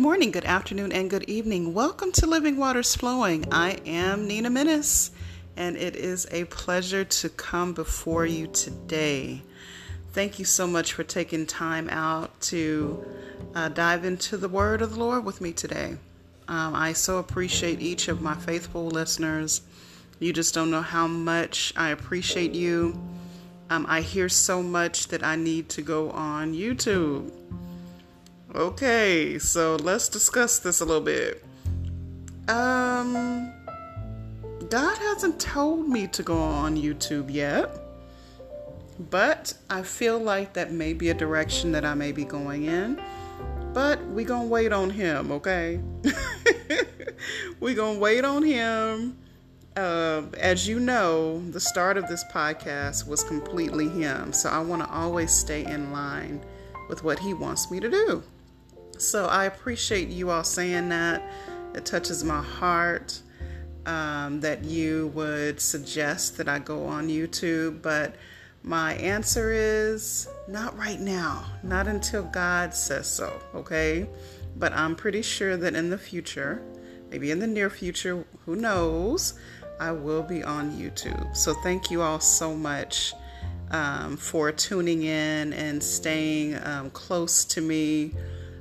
Good morning, good afternoon, and good evening. Welcome to Living Waters Flowing. I am Nina Menace, and it is a pleasure to come before you today. Thank you so much for taking time out to uh, dive into the Word of the Lord with me today. Um, I so appreciate each of my faithful listeners. You just don't know how much I appreciate you. Um, I hear so much that I need to go on YouTube. Okay, so let's discuss this a little bit. Um, God hasn't told me to go on YouTube yet, but I feel like that may be a direction that I may be going in. But we gonna wait on Him, okay? we gonna wait on Him. Uh, as you know, the start of this podcast was completely Him, so I want to always stay in line with what He wants me to do. So I appreciate you all saying that. It touches my heart um, that you would suggest that I go on YouTube, but my answer is not right now, not until God says so, okay? But I'm pretty sure that in the future, maybe in the near future, who knows, I will be on YouTube. So thank you all so much um, for tuning in and staying um, close to me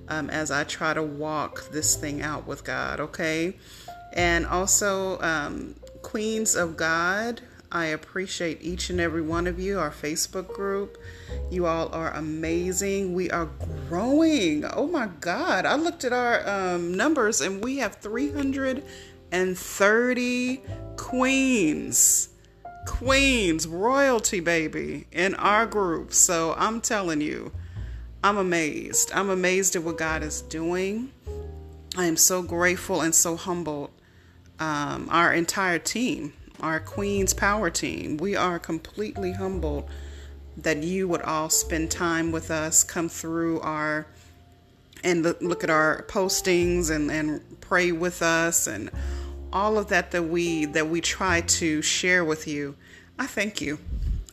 um, as I try to walk this thing out with God, okay? And also, um, Queens of God, I appreciate each and every one of you, our Facebook group. You all are amazing. We are growing. Oh my God. I looked at our um, numbers and we have 330 queens. Queens, royalty, baby, in our group. So I'm telling you, I'm amazed. I'm amazed at what God is doing. I am so grateful and so humbled. Um, our entire team, our Queen's Power team, we are completely humbled that you would all spend time with us, come through our and look at our postings and, and pray with us and all of that that we that we try to share with you. I thank you.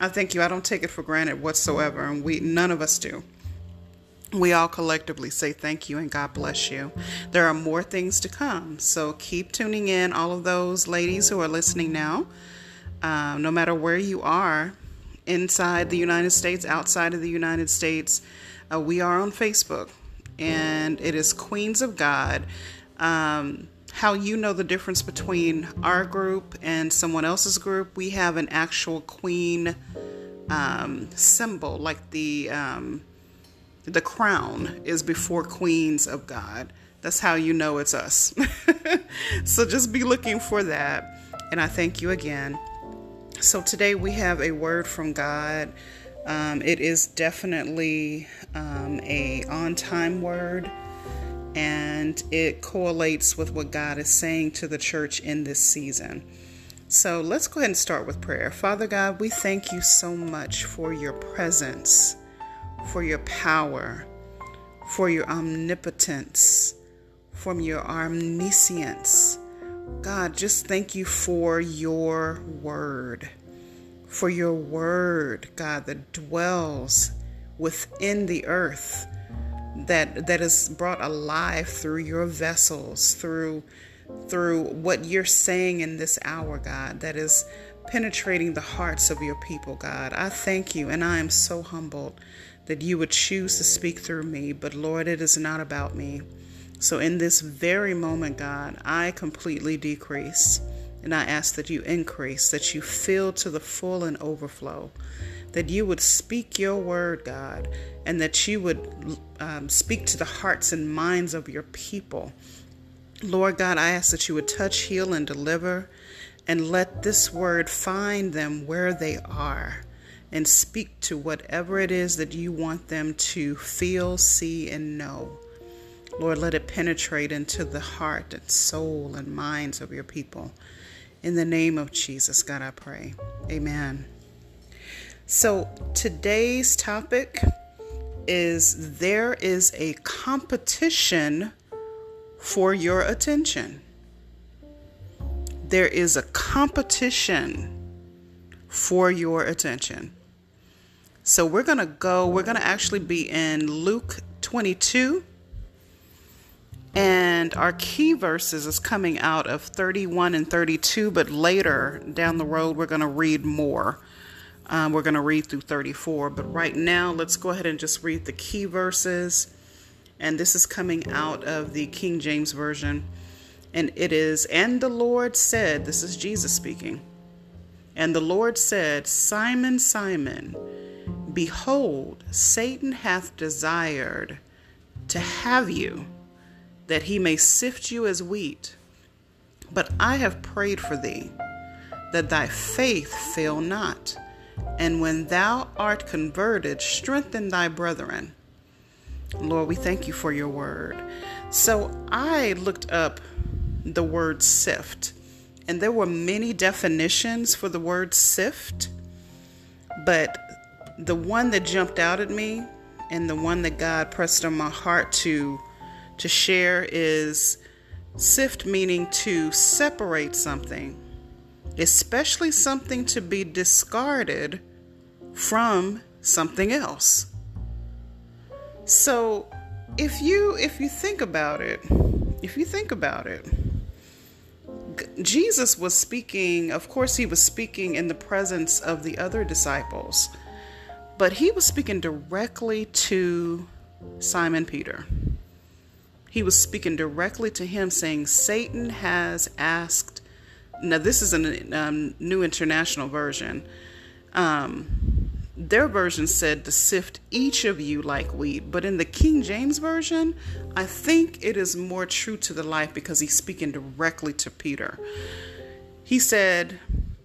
I thank you. I don't take it for granted whatsoever, and we none of us do we all collectively say thank you and God bless you. There are more things to come, so keep tuning in. All of those ladies who are listening now, uh, no matter where you are, inside the United States, outside of the United States, uh, we are on Facebook, and it is Queens of God. Um, how you know the difference between our group and someone else's group? We have an actual queen um, symbol, like the um, the crown is before queens of God. That's how you know it's us. so just be looking for that. And I thank you again. So today we have a word from God. Um, it is definitely um, a on-time word, and it correlates with what God is saying to the church in this season. So let's go ahead and start with prayer. Father God, we thank you so much for your presence for your power, for your omnipotence, from your omniscience. God, just thank you for your word, for your word, God, that dwells within the earth, that that is brought alive through your vessels, through through what you're saying in this hour, God, that is penetrating the hearts of your people, God. I thank you and I am so humbled that you would choose to speak through me, but Lord, it is not about me. So in this very moment, God, I completely decrease and I ask that you increase, that you fill to the full and overflow, that you would speak your word, God, and that you would um, speak to the hearts and minds of your people. Lord God, I ask that you would touch, heal, and deliver, and let this word find them where they are and speak to whatever it is that you want them to feel, see, and know. Lord, let it penetrate into the heart and soul and minds of your people. In the name of Jesus, God, I pray. Amen. So today's topic is there is a competition for your attention. There is a competition for your attention. So we're going to go, we're going to actually be in Luke 22. And our key verses is coming out of 31 and 32, but later down the road, we're going to read more. Um, we're going to read through 34, but right now, let's go ahead and just read the key verses. And this is coming out of the King James Version. And it is, And the Lord said, This is Jesus speaking. And the Lord said, Simon, Simon, behold, Satan hath desired to have you that he may sift you as wheat. But I have prayed for thee, that thy faith fail not. And when thou art converted, strengthen thy brethren. Lord, we thank you for your word. So I looked up the word sift, and there were many definitions for the word sift, but the one that jumped out at me and the one that God pressed on my heart to to share is sift, meaning to separate something, especially something to be discarded from something else. So, if you if you think about it, if you think about it, Jesus was speaking, of course he was speaking in the presence of the other disciples, but he was speaking directly to Simon Peter he was speaking directly to him, saying, Satan has asked. Now, this is a um, New International Version. Um, their version said to sift each of you like wheat, but in the King James Version, I think it is more true to the life because he's speaking directly to Peter. He said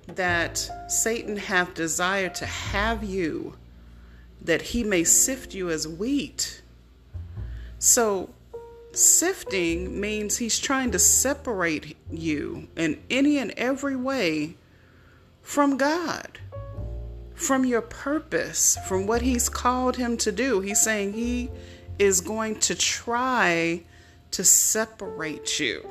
that Satan hath desired to have you, that he may sift you as wheat. So Sifting means he's trying to separate you in any and every way from God, from your purpose, from what he's called him to do. He's saying he is going to try to separate you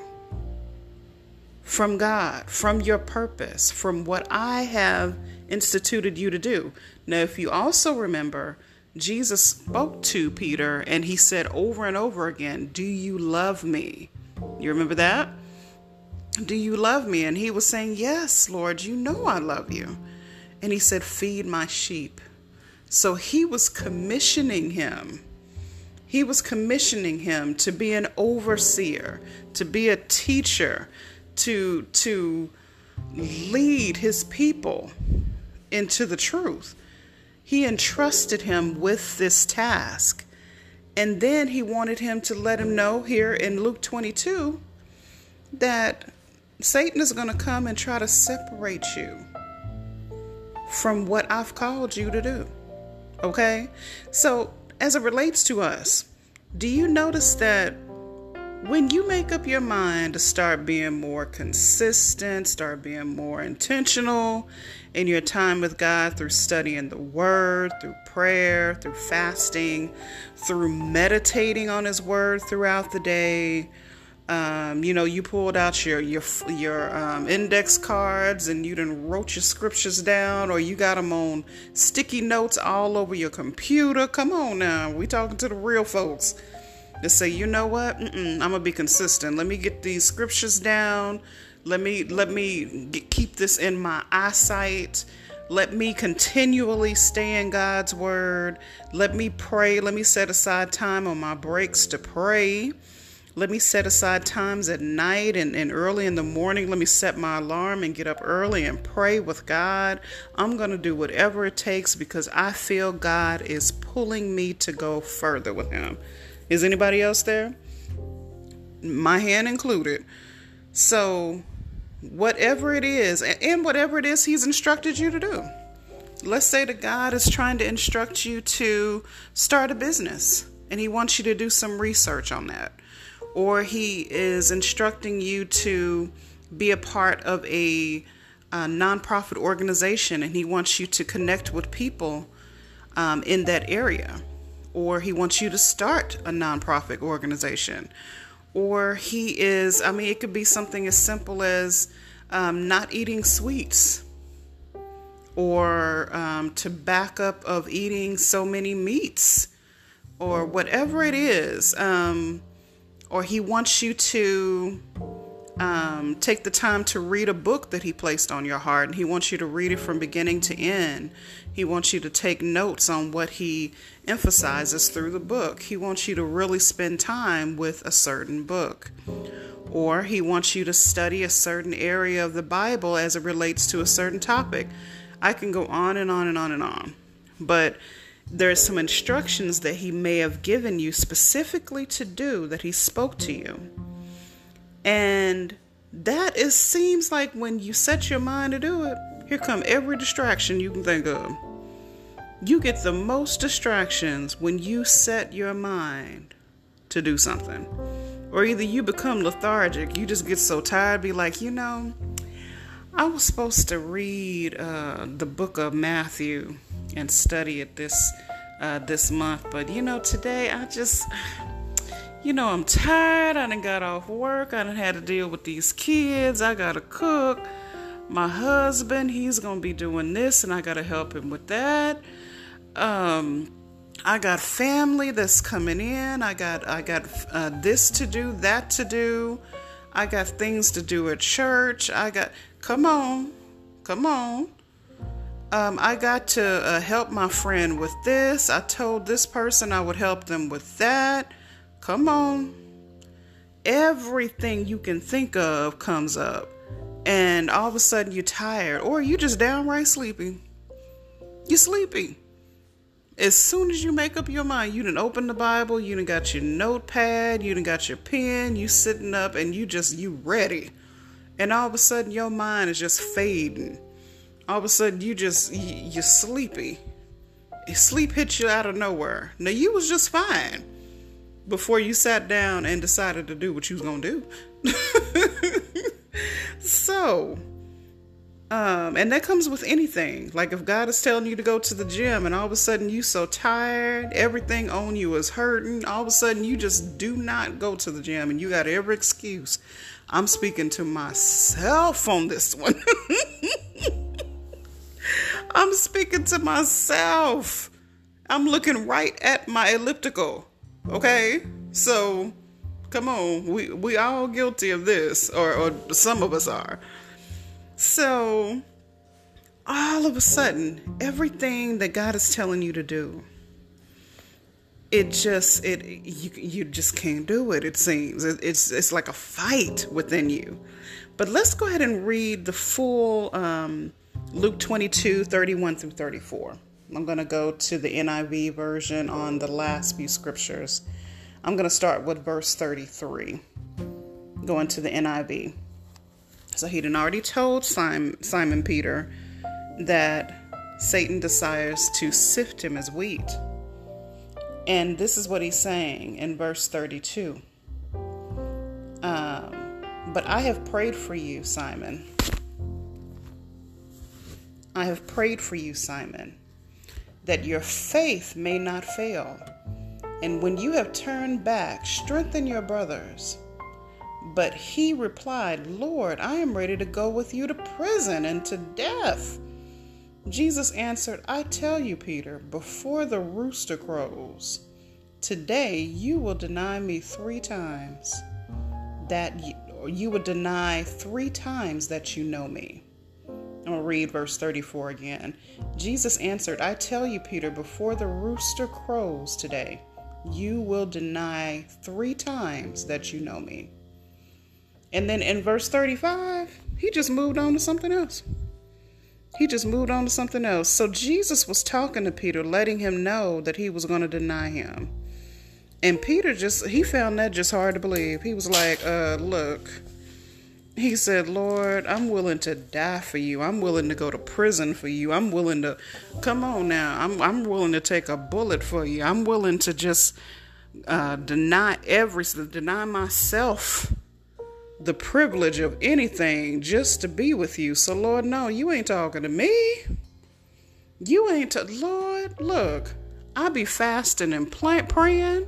from God, from your purpose, from what I have instituted you to do. Now, if you also remember, Jesus spoke to Peter and he said over and over again, Do you love me? You remember that? Do you love me? And he was saying, Yes, Lord, you know I love you. And he said, Feed my sheep. So he was commissioning him. He was commissioning him to be an overseer, to be a teacher, to, to lead his people into the truth. He entrusted him with this task. And then he wanted him to let him know here in Luke 22 that Satan is going to come and try to separate you from what I've called you to do. Okay? So, as it relates to us, do you notice that when you make up your mind to start being more consistent, start being more intentional in your time with God through studying the Word, through prayer, through fasting, through meditating on His Word throughout the day, um, you know, you pulled out your your your um, index cards and you didn't wrote your scriptures down, or you got them on sticky notes all over your computer. Come on now, we talking to the real folks to say, you know what, Mm-mm, I'm gonna be consistent. Let me get these scriptures down. Let me let me get, keep this in my eyesight. Let me continually stay in God's word. Let me pray. Let me set aside time on my breaks to pray. Let me set aside times at night and, and early in the morning. Let me set my alarm and get up early and pray with God. I'm going to do whatever it takes because I feel God is pulling me to go further with Him. Is anybody else there? My hand included. So, whatever it is, and whatever it is He's instructed you to do. Let's say that God is trying to instruct you to start a business and He wants you to do some research on that. Or He is instructing you to be a part of a, a nonprofit organization and He wants you to connect with people um, in that area or he wants you to start a nonprofit organization, or he is, I mean, it could be something as simple as um, not eating sweets, or um, to back up of eating so many meats, or whatever it is. Um, or He wants you to um, take the time to read a book that He placed on your heart, and He wants you to read it from beginning to end. He wants you to take notes on what He emphasizes through the book. He wants you to really spend time with a certain book. Or He wants you to study a certain area of the Bible as it relates to a certain topic. I can go on and on and on and on. But there are some instructions that he may have given you specifically to do that he spoke to you. And that is seems like when you set your mind to do it, here come every distraction you can think of. You get the most distractions when you set your mind to do something. Or either you become lethargic, you just get so tired, be like, you know, I was supposed to read uh, the book of Matthew and study it this uh, this month, but you know, today I just, you know, I'm tired. I done got off work. I done had to deal with these kids. I gotta cook. My husband, he's gonna be doing this, and I gotta help him with that. Um, I got family that's coming in. I got I got uh, this to do, that to do. I got things to do at church. I got Come on. Come on. Um, I got to uh, help my friend with this. I told this person I would help them with that. Come on. Everything you can think of comes up. And all of a sudden you're tired or you just downright sleepy. You're sleepy. As soon as you make up your mind, you didn't open the Bible, you didn't got your notepad, you didn't got your pen, you sitting up and you just, you ready and all of a sudden your mind is just fading. All of a sudden you just you're sleepy. Sleep hits you out of nowhere. Now you was just fine before you sat down and decided to do what you was gonna do. so, um, and that comes with anything. Like if God is telling you to go to the gym and all of a sudden you so tired, everything on you is hurting, all of a sudden you just do not go to the gym and you got every excuse. I'm speaking to myself on this one. I'm speaking to myself. I'm looking right at my elliptical. Okay? So come on. We we all guilty of this, or, or some of us are. So all of a sudden, everything that God is telling you to do, it just it you you just can't do it it seems it's it's like a fight within you but let's go ahead and read the full um, luke 22 31 through 34 i'm going to go to the niv version on the last few scriptures i'm going to start with verse 33 going to the niv so he'd already told simon, simon peter that satan desires to sift him as wheat and this is what he's saying in verse 32. Um, but I have prayed for you, Simon. I have prayed for you, Simon, that your faith may not fail. And when you have turned back, strengthen your brothers. But he replied, Lord, I am ready to go with you to prison and to death. Jesus answered, I tell you, Peter, before the rooster crows, today you will deny me three times. That you, you will deny three times that you know me. I'm going to read verse 34 again. Jesus answered, I tell you, Peter, before the rooster crows today, you will deny three times that you know me. And then in verse 35, he just moved on to something else he just moved on to something else. So Jesus was talking to Peter, letting him know that he was going to deny him. And Peter just, he found that just hard to believe. He was like, uh, look, he said, Lord, I'm willing to die for you. I'm willing to go to prison for you. I'm willing to, come on now, I'm, I'm willing to take a bullet for you. I'm willing to just uh, deny every, deny myself the privilege of anything just to be with you. So, Lord, no, you ain't talking to me. You ain't, t- Lord, look, I be fasting and plant praying.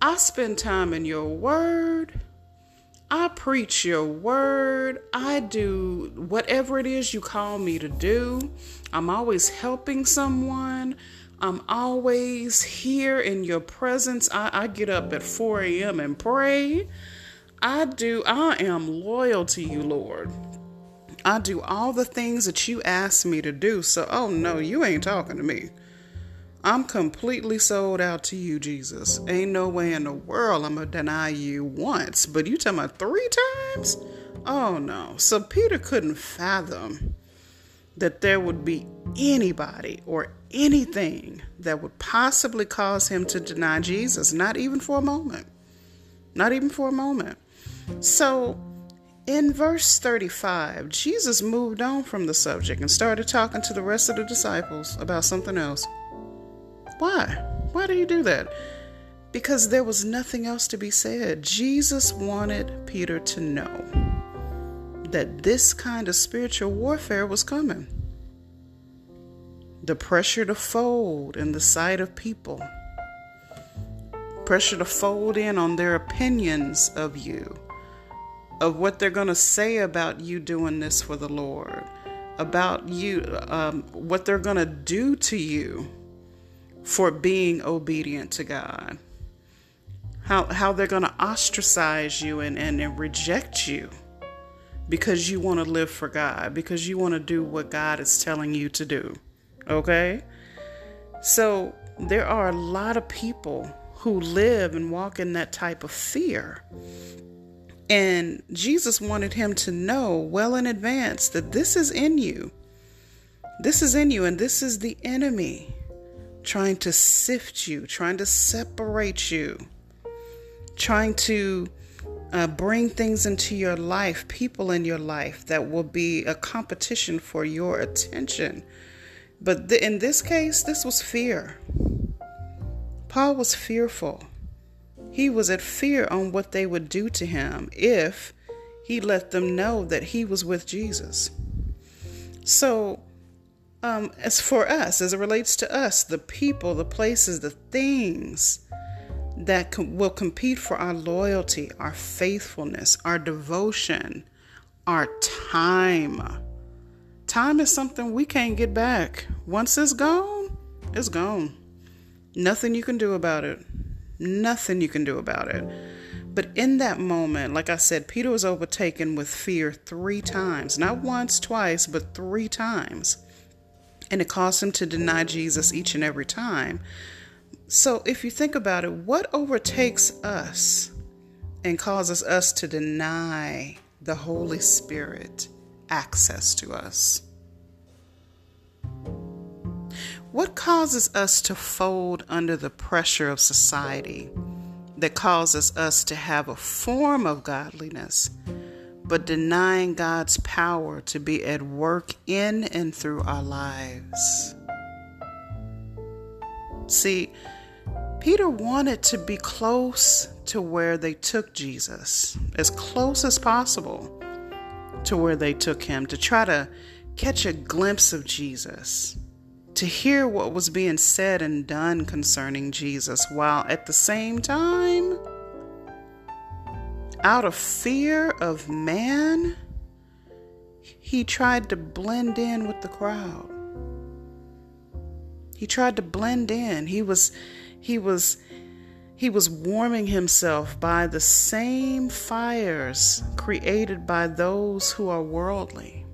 I spend time in your word. I preach your word. I do whatever it is you call me to do. I'm always helping someone. I'm always here in your presence. I, I get up at 4 a.m. and pray. I do, I am loyal to you, Lord. I do all the things that you ask me to do. So, oh no, you ain't talking to me. I'm completely sold out to you, Jesus. Ain't no way in the world I'm gonna deny you once, but you tell me three times? Oh no. So Peter couldn't fathom that there would be anybody or anything that would possibly cause him to deny Jesus, not even for a moment. Not even for a moment. So in verse 35, Jesus moved on from the subject and started talking to the rest of the disciples about something else. Why? Why do you do that? Because there was nothing else to be said. Jesus wanted Peter to know that this kind of spiritual warfare was coming. The pressure to fold in the sight of people, pressure to fold in on their opinions of you, of what they're going to say about you doing this for the Lord, about you, um, what they're going to do to you for being obedient to God. How, how they're going to ostracize you and, and, and reject you because you want to live for God, because you want to do what God is telling you to do. Okay? So there are a lot of people who live and walk in that type of fear. And Jesus wanted him to know well in advance that this is in you. This is in you, and this is the enemy trying to sift you, trying to separate you, trying to uh, bring things into your life, people in your life that will be a competition for your attention. But th- in this case, this was fear. Paul was fearful. He was at fear on what they would do to him if he let them know that he was with Jesus. So, um, as for us, as it relates to us, the people, the places, the things that com- will compete for our loyalty, our faithfulness, our devotion, our time. Time is something we can't get back. Once it's gone, it's gone. Nothing you can do about it. Nothing you can do about it. But in that moment, like I said, Peter was overtaken with fear three times. Not once, twice, but three times and it caused him to deny Jesus each and every time. So, if you think about it, what overtakes us and causes us to deny the Holy Spirit access to us? What causes us to fold under the pressure of society that causes us to have a form of godliness? But denying God's power to be at work in and through our lives. See, Peter wanted to be close to where they took Jesus, as close as possible to where they took him, to try to catch a glimpse of Jesus, to hear what was being said and done concerning Jesus, while at the same time, out of fear of man, he tried to blend in with the crowd. He tried to blend in. He was he was he was warming himself by the same fires created by those who are worldly.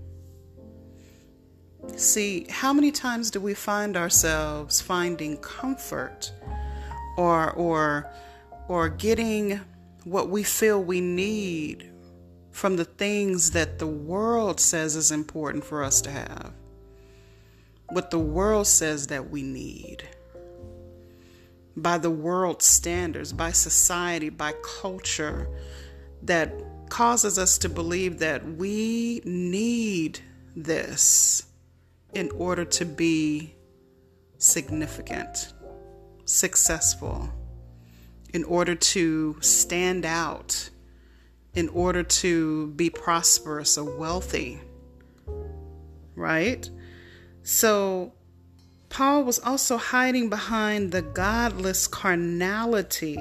See, how many times do we find ourselves finding comfort or or or getting what we feel we need from the things that the world says is important for us to have, what the world says that we need, by the world standards, by society, by culture, that causes us to believe that we need this in order to be significant, successful in order to stand out, in order to be prosperous or wealthy. Right? So, Paul was also hiding behind the godless carnality,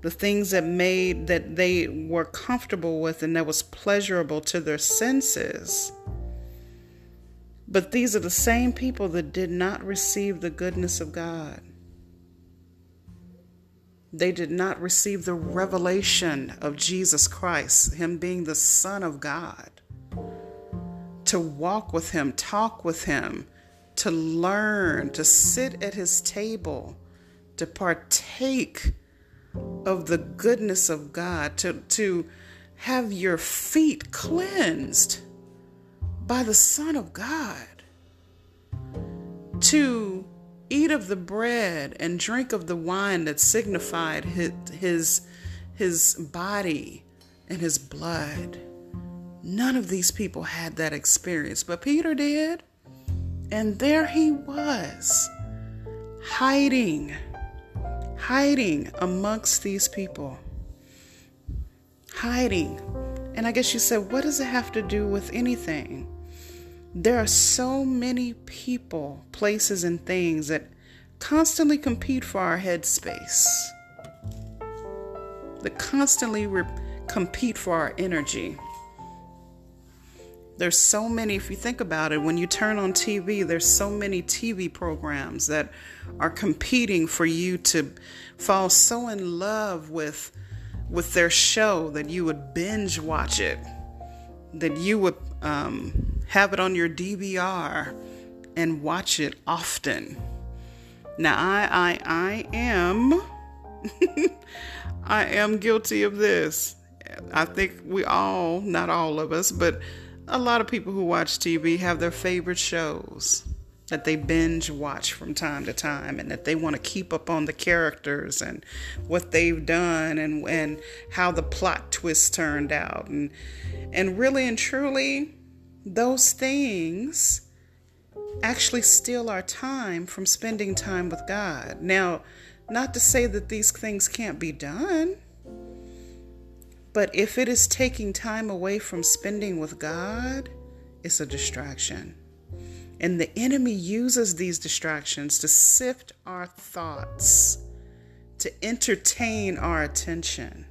the things that made that they were comfortable with and that was pleasurable to their senses. But these are the same people that did not receive the goodness of God. They did not receive the revelation of Jesus Christ, Him being the Son of God. To walk with Him, talk with Him, to learn, to sit at His table, to partake of the goodness of God, to, to have your feet cleansed by the Son of God, to eat of the bread and drink of the wine that signified his, his, his body and his blood. None of these people had that experience, but Peter did. And there he was, hiding, hiding amongst these people. Hiding. And I guess you said, what does it have to do with anything? There are so many people, places, and things that constantly compete for our headspace, that constantly re- compete for our energy. There's so many, if you think about it, when you turn on TV, there's so many TV programs that are competing for you to fall so in love with with their show that you would binge watch it, that you would um, have it on your DVR and watch it often. Now, I, I, I am, I am guilty of this. I think we all, not all of us, but a lot of people who watch TV have their favorite shows that they binge watch from time to time and that they want to keep up on the characters and what they've done and and how the plot twist turned out and and really and truly those things actually steal our time from spending time with God. Now, not to say that these things can't be done, but if it is taking time away from spending with God, it's a distraction. And the enemy uses these distractions to sift our thoughts, to entertain our attention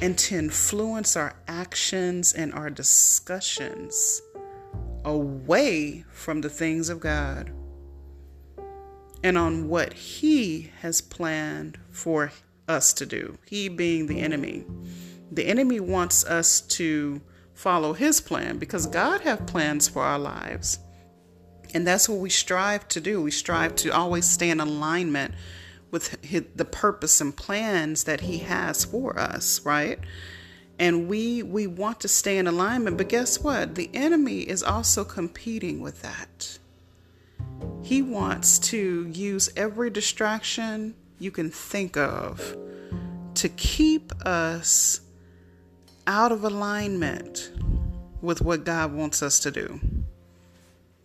and to influence our actions and our discussions away from the things of God and on what He has planned for us to do, He being the enemy. The enemy wants us to follow His plan because God have plans for our lives. And that's what we strive to do. We strive to always stay in alignment with his, the purpose and plans that he has for us, right? And we we want to stay in alignment, but guess what? The enemy is also competing with that. He wants to use every distraction you can think of to keep us out of alignment with what God wants us to do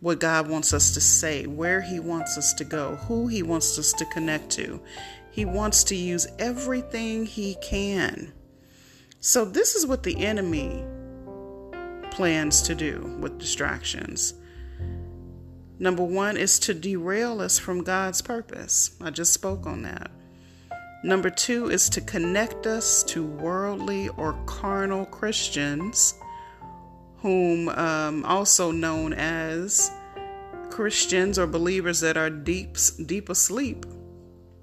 what God wants us to say, where He wants us to go, who He wants us to connect to. He wants to use everything He can. So, this is what the enemy plans to do with distractions. Number one is to derail us from God's purpose. I just spoke on that. Number two is to connect us to worldly or carnal Christians whom um, also known as Christians or believers that are deep deep asleep.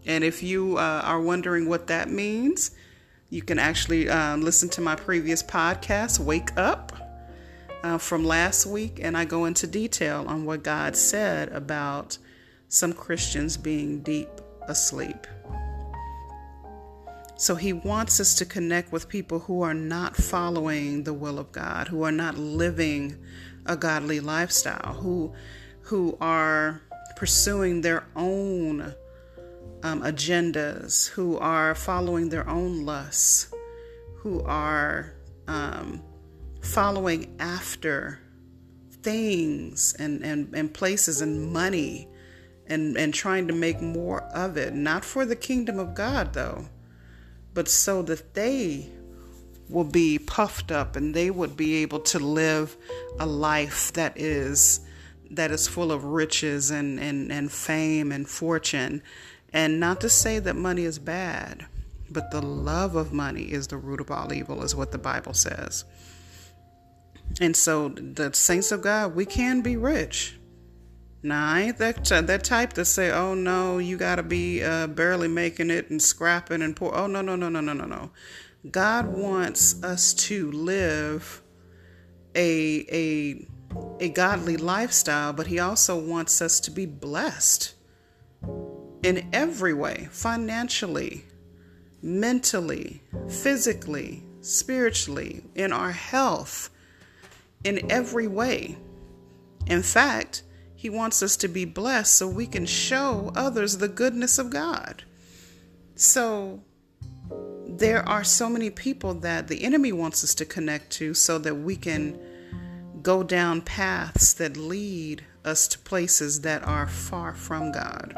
And if you uh, are wondering what that means, you can actually uh, listen to my previous podcast, Wake Up, uh, from last week, and I go into detail on what God said about some Christians being deep asleep. So he wants us to connect with people who are not following the will of God, who are not living a godly lifestyle, who who are pursuing their own um, agendas, who are following their own lusts, who are um, following after things and, and, and places and money and, and trying to make more of it. Not for the kingdom of God, though but so that they will be puffed up and they would be able to live a life that is that is full of riches and, and, and fame and fortune. And not to say that money is bad, but the love of money is the root of all evil, is what the Bible says. And so, the saints of God, we can be rich. Now, I ain't that that type to say, "Oh no, you got to be uh, barely making it and scrapping and poor." Oh no, no, no, no, no, no, no. God wants us to live a a a godly lifestyle, but He also wants us to be blessed in every way, financially, mentally, physically, spiritually, in our health, in every way. In fact he wants us to be blessed so we can show others the goodness of God. So there are so many people that the enemy wants us to connect to so that we can go down paths that lead us to places that are far from God.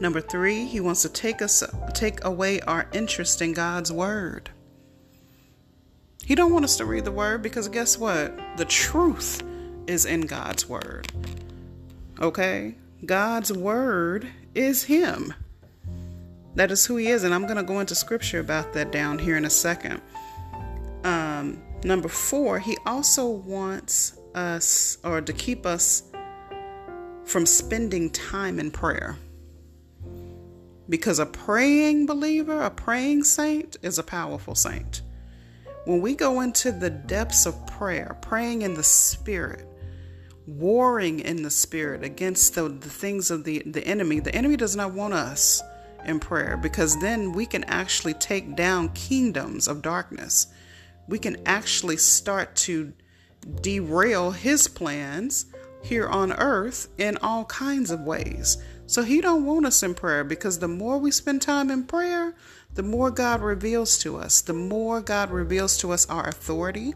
Number 3, he wants to take us take away our interest in God's word. He don't want us to read the word because guess what? The truth is in God's Word. Okay? God's Word is Him. That is who He is. And I'm going to go into scripture about that down here in a second. Um, number four, He also wants us or to keep us from spending time in prayer. Because a praying believer, a praying saint, is a powerful saint. When we go into the depths of prayer, praying in the Spirit, warring in the spirit against the, the things of the, the enemy. The enemy does not want us in prayer because then we can actually take down kingdoms of darkness. We can actually start to derail his plans here on earth in all kinds of ways. So he don't want us in prayer because the more we spend time in prayer, the more God reveals to us. The more God reveals to us our authority,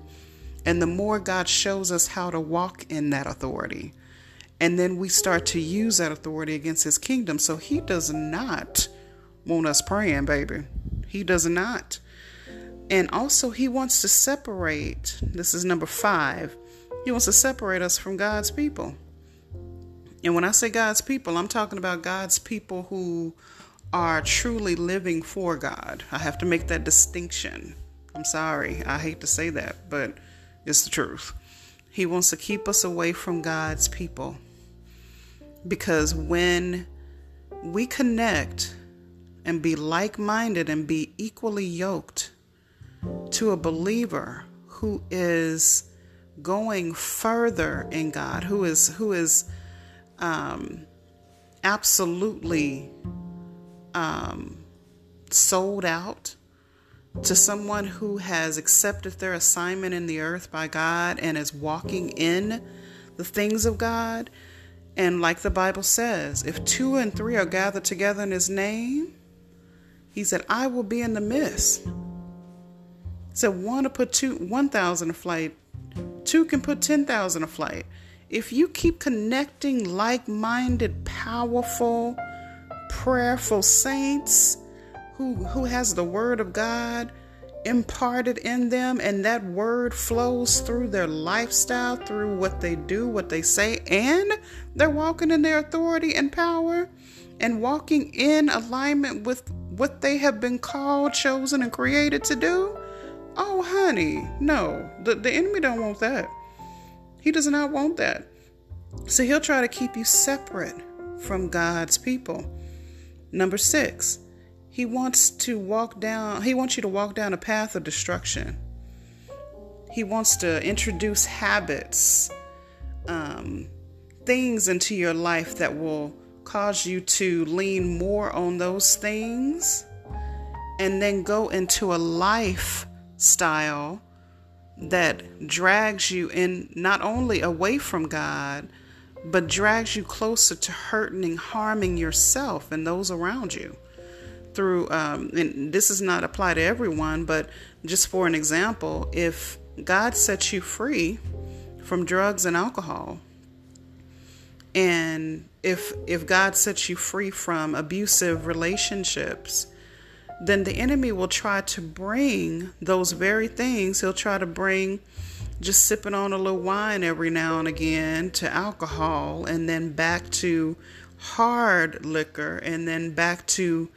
and the more God shows us how to walk in that authority. And then we start to use that authority against his kingdom. So he does not want us praying, baby. He does not. And also, he wants to separate, this is number five, he wants to separate us from God's people. And when I say God's people, I'm talking about God's people who are truly living for God. I have to make that distinction. I'm sorry, I hate to say that, but it's the truth. He wants to keep us away from God's people. Because when we connect and be like minded and be equally yoked to a believer who is going further in God, who is who is um, absolutely um, sold out to someone who has accepted their assignment in the earth by God and is walking in the things of God. And like the Bible says, if two and three are gathered together in his name, he said, I will be in the midst. So one to put two one thousand a flight, two can put ten thousand a flight. If you keep connecting like-minded, powerful, prayerful saints, who who has the word of God imparted in them and that word flows through their lifestyle through what they do what they say and they're walking in their authority and power and walking in alignment with what they have been called chosen and created to do. Oh honey no. The, the enemy don't want that. He does not want that. So he'll try to keep you separate from god's people. Number six he wants to walk down, he wants you to walk down a path of destruction. He wants to introduce habits, um, things into your life that will cause you to lean more on those things and then go into a lifestyle that drags you in not only away from God, but drags you closer to hurting harming yourself and those around you through, um, and this does not apply to everyone, but just for an example, if God sets you free from drugs and alcohol, and if if God sets you free from abusive relationships, then the enemy will try to bring those very things. He'll try to bring just sipping on a little wine every now and again to alcohol, and then back to hard liquor, and then back to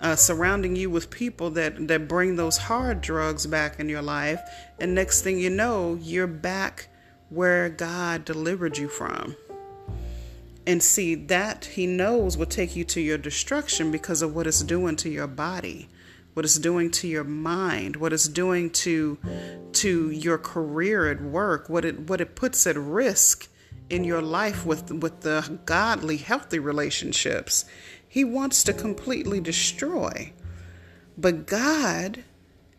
uh, surrounding you with people that, that bring those hard drugs back in your life. And next thing you know, you're back where God delivered you from. And see, that He knows will take you to your destruction because of what it's doing to your body, what it's doing to your mind, what it's doing to to your career at work, what it what it puts at risk in your life with with the godly, healthy relationships. He wants to completely destroy. But God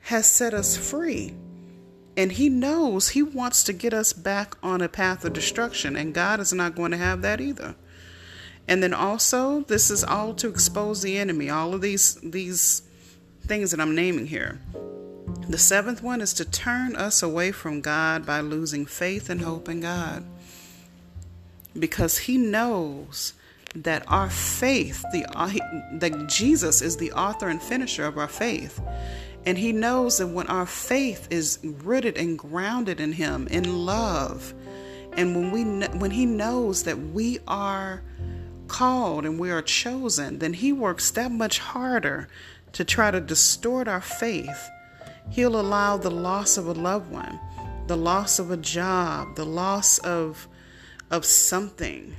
has set us free. And He knows He wants to get us back on a path of destruction. And God is not going to have that either. And then also, this is all to expose the enemy. All of these these things that I'm naming here. The seventh one is to turn us away from God by losing faith and hope in God. Because He knows that our faith, the uh, that Jesus is the author and finisher of our faith. And he knows that when our faith is rooted and grounded in him in love, and when we when he knows that we are called and we are chosen, then he works that much harder to try to distort our faith. He'll allow the loss of a loved one, the loss of a job, the loss of of something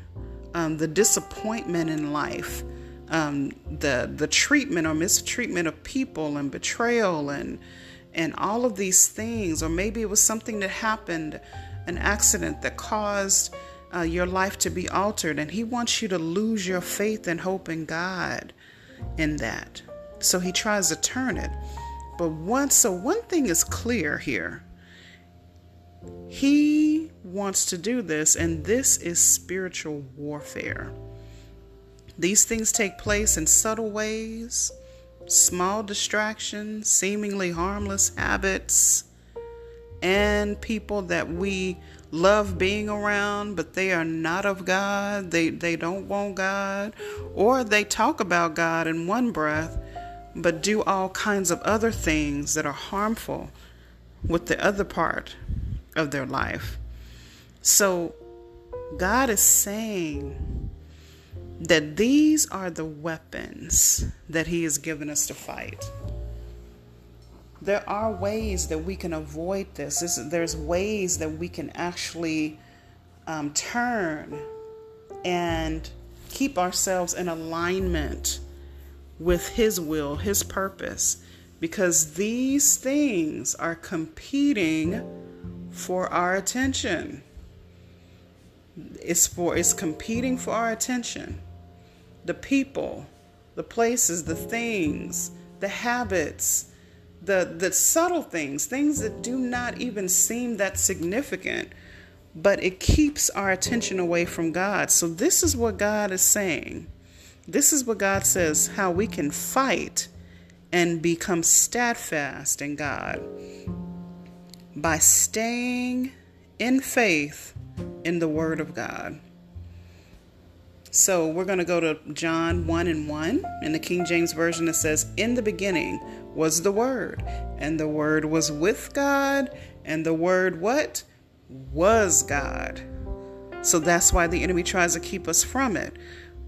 um, the disappointment in life, um, the the treatment or mistreatment of people, and betrayal, and and all of these things, or maybe it was something that happened, an accident that caused uh, your life to be altered, and He wants you to lose your faith and hope in God in that. So He tries to turn it. But once, so one thing is clear here. He wants to do this, and this is spiritual warfare. These things take place in subtle ways, small distractions, seemingly harmless habits, and people that we love being around, but they are not of God. They, they don't want God, or they talk about God in one breath, but do all kinds of other things that are harmful with the other part of their life. So God is saying that these are the weapons that He has given us to fight. There are ways that we can avoid this. this there's ways that we can actually um, turn and keep ourselves in alignment with His will, His purpose, because these things are competing for our attention. It's for it's competing for our attention. The people, the places, the things, the habits, the the subtle things, things that do not even seem that significant, but it keeps our attention away from God. So this is what God is saying. This is what God says how we can fight and become steadfast in God by staying in faith in the Word of God. So we're going to go to John 1 and 1. In the King James Version, it says, In the beginning was the Word, and the Word was with God, and the Word what? Was God. So that's why the enemy tries to keep us from it.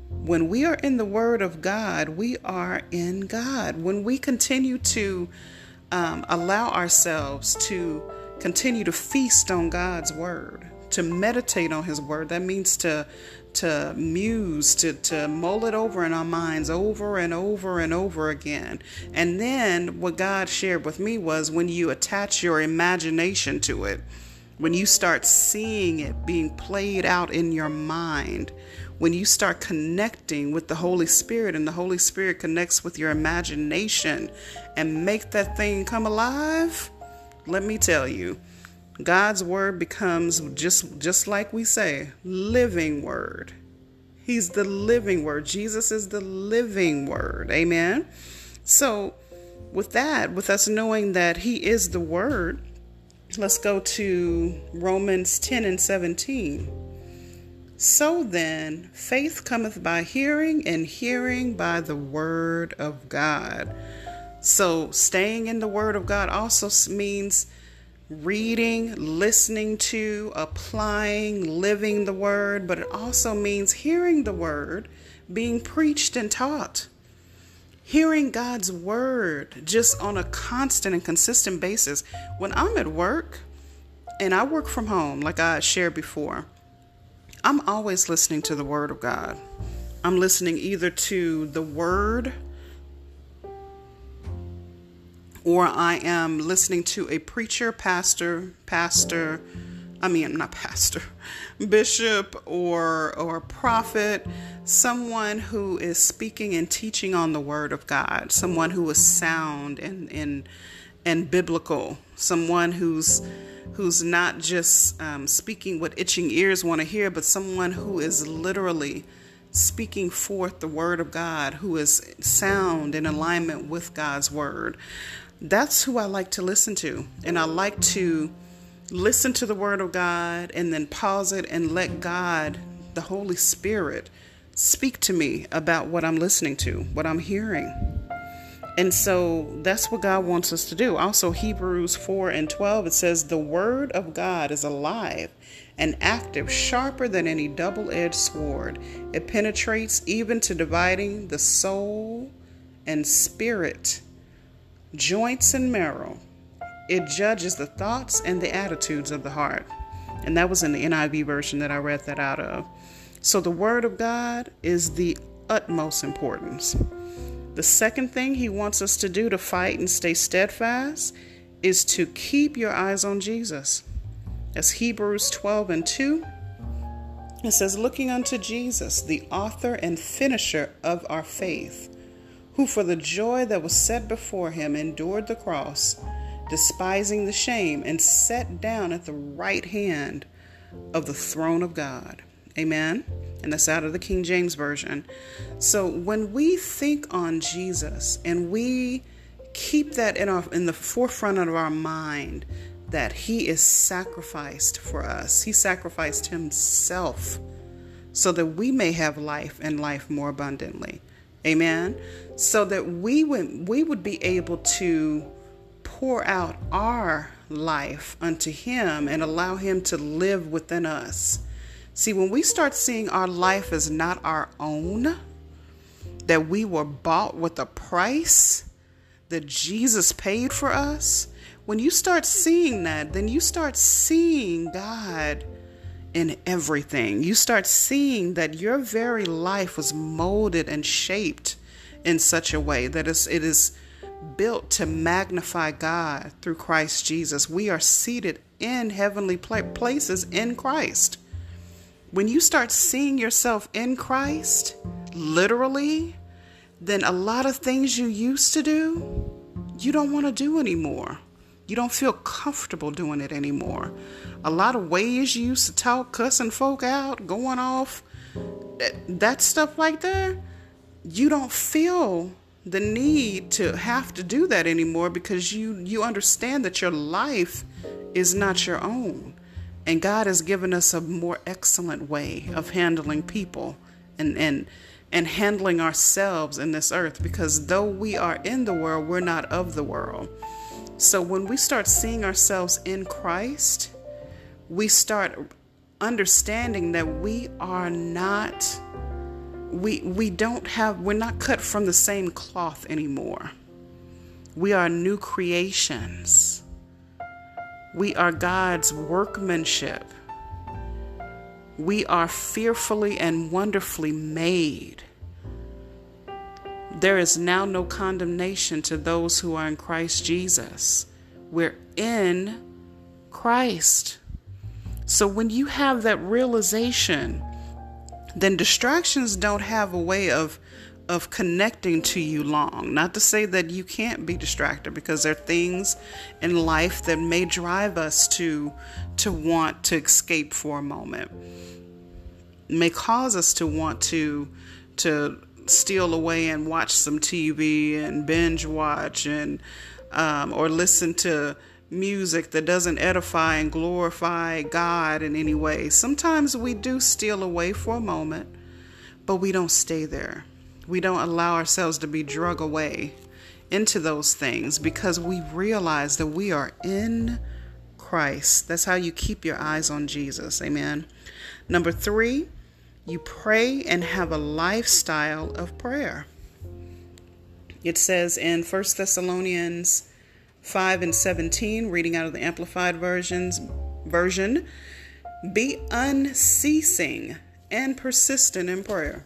When we are in the Word of God, we are in God. When we continue to um, allow ourselves to continue to feast on God's Word, to meditate on his word. That means to to muse, to, to mull it over in our minds over and over and over again. And then what God shared with me was when you attach your imagination to it, when you start seeing it being played out in your mind, when you start connecting with the Holy Spirit and the Holy Spirit connects with your imagination and make that thing come alive, let me tell you, God's word becomes just just like we say, living word. He's the living word. Jesus is the living word. Amen. So, with that, with us knowing that he is the word, let's go to Romans 10 and 17. So then, faith cometh by hearing, and hearing by the word of God. So, staying in the word of God also means reading, listening to, applying, living the word, but it also means hearing the word being preached and taught. hearing God's word just on a constant and consistent basis. When I'm at work and I work from home, like I shared before, I'm always listening to the word of God. I'm listening either to the word or I am listening to a preacher, pastor, pastor, I mean, not pastor, bishop or or prophet, someone who is speaking and teaching on the word of God, someone who is sound and and and biblical, someone who's who's not just um, speaking what itching ears want to hear, but someone who is literally speaking forth the word of God, who is sound in alignment with God's word. That's who I like to listen to. And I like to listen to the word of God and then pause it and let God, the Holy Spirit, speak to me about what I'm listening to, what I'm hearing. And so that's what God wants us to do. Also, Hebrews 4 and 12, it says, The word of God is alive and active, sharper than any double edged sword. It penetrates even to dividing the soul and spirit joints and marrow. It judges the thoughts and the attitudes of the heart. And that was in the NIV version that I read that out of. So the Word of God is the utmost importance. The second thing He wants us to do to fight and stay steadfast is to keep your eyes on Jesus. As Hebrews 12 and 2, it says, Looking unto Jesus, the author and finisher of our faith who for the joy that was set before him endured the cross, despising the shame, and sat down at the right hand of the throne of God. Amen. And that's out of the King James Version. So when we think on Jesus and we keep that in our in the forefront of our mind that he is sacrificed for us. He sacrificed himself so that we may have life and life more abundantly. Amen. So that we would we would be able to pour out our life unto him and allow him to live within us. See, when we start seeing our life as not our own, that we were bought with a price that Jesus paid for us, when you start seeing that, then you start seeing God in everything. You start seeing that your very life was molded and shaped in such a way that it is built to magnify God through Christ Jesus. We are seated in heavenly places in Christ. When you start seeing yourself in Christ, literally, then a lot of things you used to do, you don't want to do anymore. You don't feel comfortable doing it anymore. A lot of ways you used to talk, cussing folk out, going off, that, that stuff like that, you don't feel the need to have to do that anymore because you you understand that your life is not your own. And God has given us a more excellent way of handling people and and and handling ourselves in this earth because though we are in the world, we're not of the world. So when we start seeing ourselves in Christ, we start understanding that we are not we we don't have we're not cut from the same cloth anymore. We are new creations. We are God's workmanship. We are fearfully and wonderfully made. There is now no condemnation to those who are in Christ Jesus. We're in Christ. So when you have that realization, then distractions don't have a way of of connecting to you long. Not to say that you can't be distracted because there are things in life that may drive us to to want to escape for a moment. May cause us to want to to steal away and watch some TV and binge watch and um, or listen to music that doesn't edify and glorify God in any way. Sometimes we do steal away for a moment, but we don't stay there. We don't allow ourselves to be drug away into those things because we realize that we are in Christ. That's how you keep your eyes on Jesus. Amen. Number three, you pray and have a lifestyle of prayer. It says in 1 Thessalonians 5 and 17, reading out of the Amplified versions, version, be unceasing and persistent in prayer.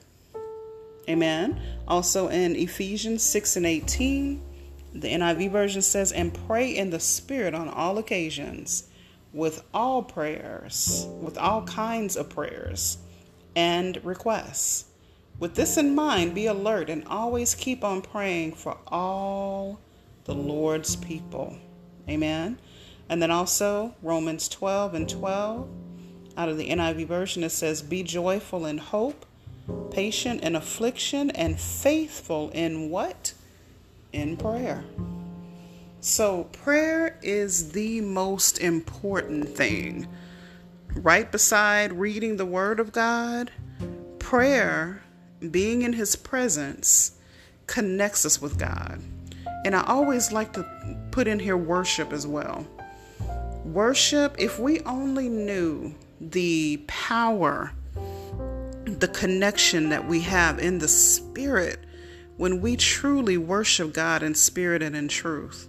Amen. Also in Ephesians 6 and 18, the NIV version says, and pray in the Spirit on all occasions with all prayers, with all kinds of prayers and requests. With this in mind, be alert and always keep on praying for all the Lord's people. Amen. And then also Romans 12 and 12 out of the NIV version, it says, Be joyful in hope, patient in affliction, and faithful in what? In prayer. So, prayer is the most important thing. Right beside reading the Word of God, prayer, being in His presence, connects us with God. And I always like to put in here worship as well. Worship, if we only knew the power, the connection that we have in the Spirit when we truly worship God in spirit and in truth,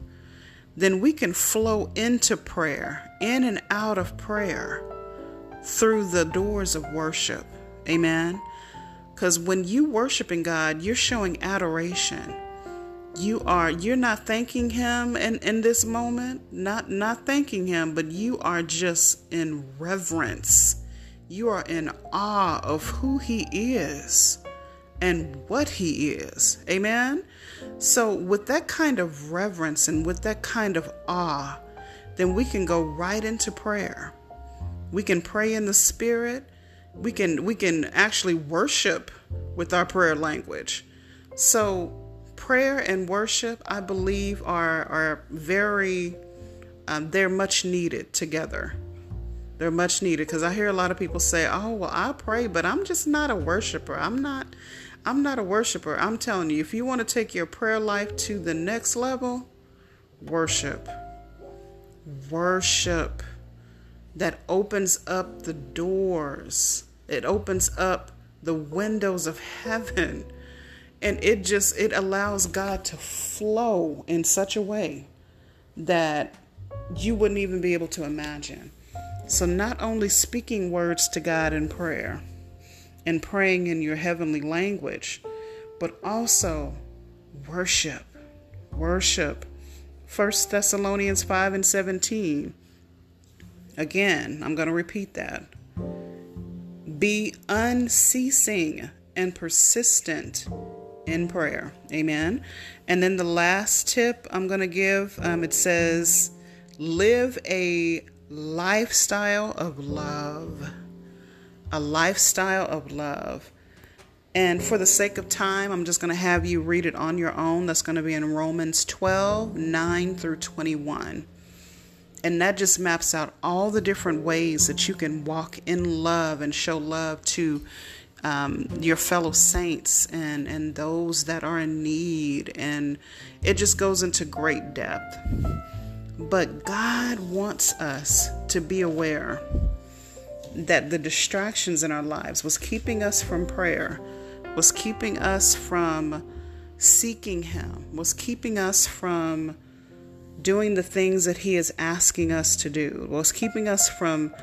then we can flow into prayer, in and out of prayer, through the doors of worship. Amen. Because when you worshiping God, you're showing adoration. You are you're not thanking him in, in this moment not not thanking him but you are just in reverence. You are in awe of who he is and what he is. Amen? So with that kind of reverence and with that kind of awe then we can go right into prayer we can pray in the spirit we can we can actually worship with our prayer language so prayer and worship, I believe, are are very um, they're much needed together. They're much needed because I hear a lot of people say, "Oh, well, I pray, but I'm just not a worshiper. I'm not, I'm not a worshiper." I'm telling you, if you want to take your prayer life to the next level, worship, worship. That opens up the doors. It opens up the windows of heaven and it just it allows God to flow in such a way that you wouldn't even be able to imagine. So not only speaking words to God in prayer and praying in your heavenly language, but also worship. Worship. 1 Thessalonians 5 and 17. Again, I'm going to repeat that. Be unceasing and persistent in prayer. Amen. And then the last tip I'm going to give um, it says, live a lifestyle of love. A lifestyle of love. And for the sake of time, I'm just going to have you read it on your own. That's going to be in Romans 12 9 through 21. And that just maps out all the different ways that you can walk in love and show love to um, your fellow saints and, and those that are in need. And it just goes into great depth. But God wants us to be aware that the distractions in our lives was keeping us from prayer, was keeping us from seeking Him, was keeping us from doing the things that He is asking us to do, was keeping us from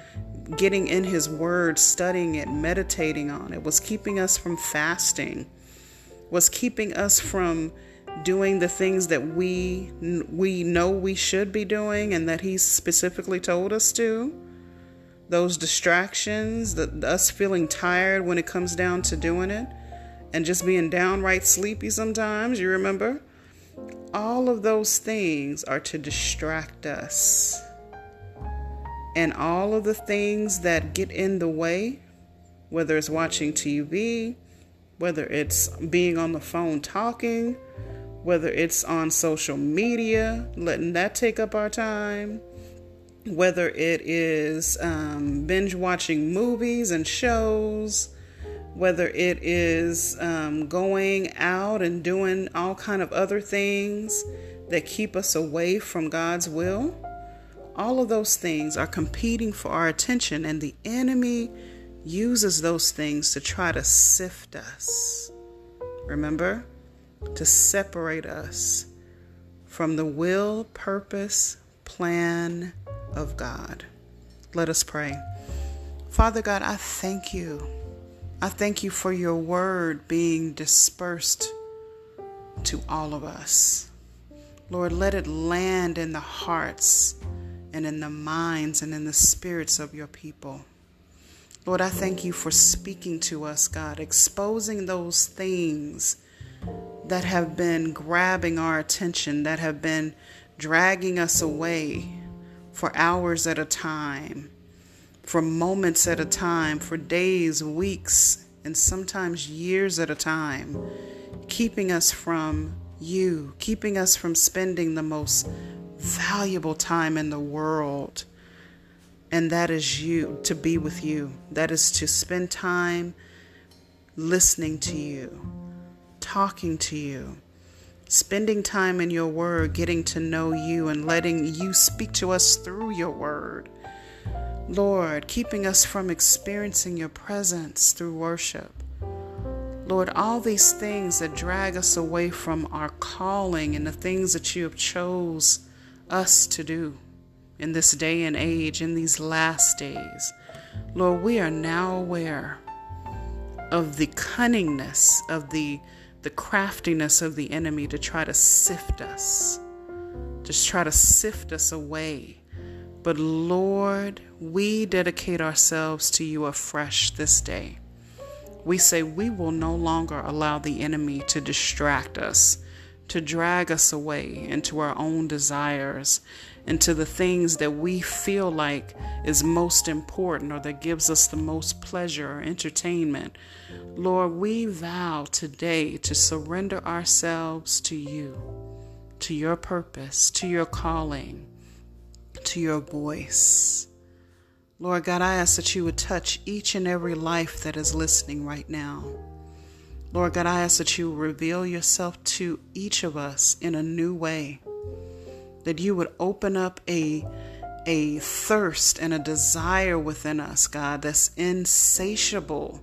getting in His Word, studying it, meditating on it, was keeping us from fasting, was keeping us from doing the things that we we know we should be doing and that He specifically told us to. Those distractions, the, us feeling tired when it comes down to doing it, and just being downright sleepy sometimes, you remember? All of those things are to distract us. And all of the things that get in the way, whether it's watching TV, whether it's being on the phone talking, whether it's on social media, letting that take up our time, whether it is um, binge watching movies and shows, whether it is um, going out and doing all kind of other things that keep us away from God's will all of those things are competing for our attention, and the enemy uses those things to try to sift us. Remember? to separate us from the will, purpose, plan of God. Let us pray. Father God, I thank you. I thank you for your word being dispersed to all of us. Lord, let it land in the hearts and in the minds and in the spirits of your people. Lord, I thank you for speaking to us, God, exposing those things that have been grabbing our attention, that have been dragging us away for hours at a time, for moments at a time, for days, weeks, and sometimes years at a time, keeping us from you, keeping us from spending the most valuable time in the world. And that is you, to be with you. That is to spend time listening to you, talking to you, spending time in your word, getting to know you, and letting you speak to us through your word. Lord, keeping us from experiencing your presence through worship. Lord, all these things that drag us away from our calling and the things that you have chose us to do in this day and age, in these last days. Lord, we are now aware of the cunningness, of the, the craftiness of the enemy to try to sift us, just try to sift us away. But Lord, we dedicate ourselves to you afresh this day we say we will no longer allow the enemy to distract us, to drag us away into our own desires, into the things that we feel like is most important or that gives us the most pleasure or entertainment. Lord, we vow today to surrender ourselves to you, to your purpose, to your calling, to your voice. Lord God, I ask that you would touch each and every life that is listening right now. Lord God, I ask that you reveal yourself to each of us in a new way. That you would open up a, a thirst and a desire within us, God, that's insatiable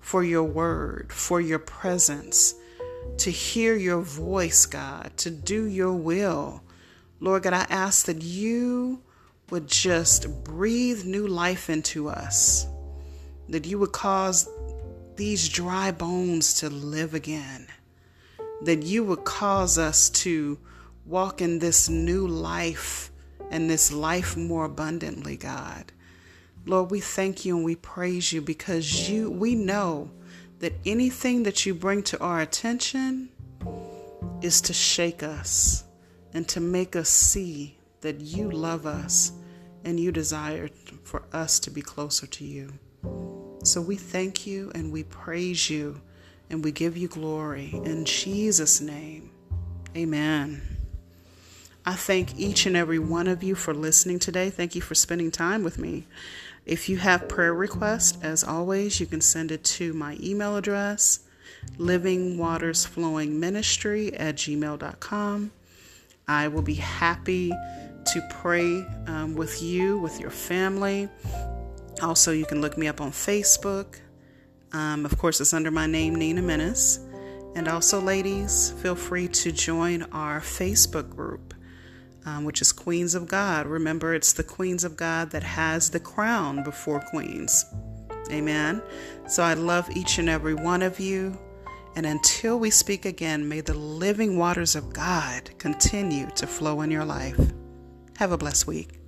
for your word, for your presence, to hear your voice, God, to do your will. Lord God, I ask that you would just breathe new life into us, that you would cause these dry bones to live again, that you would cause us to walk in this new life and this life more abundantly, God. Lord, we thank you and we praise you because you we know that anything that you bring to our attention is to shake us and to make us see that you love us and you desire for us to be closer to you. So we thank you and we praise you and we give you glory in Jesus' name. Amen. I thank each and every one of you for listening today. Thank you for spending time with me. If you have prayer requests, as always, you can send it to my email address, livingwatersflowingministry at gmail.com. I will be happy to pray um, with you, with your family. Also, you can look me up on Facebook. Um, of course, it's under my name, Nina Menace. And also, ladies, feel free to join our Facebook group, um, which is Queens of God. Remember, it's the Queens of God that has the crown before Queens. Amen. So I love each and every one of you. And until we speak again, may the living waters of God continue to flow in your life. Have a blessed week.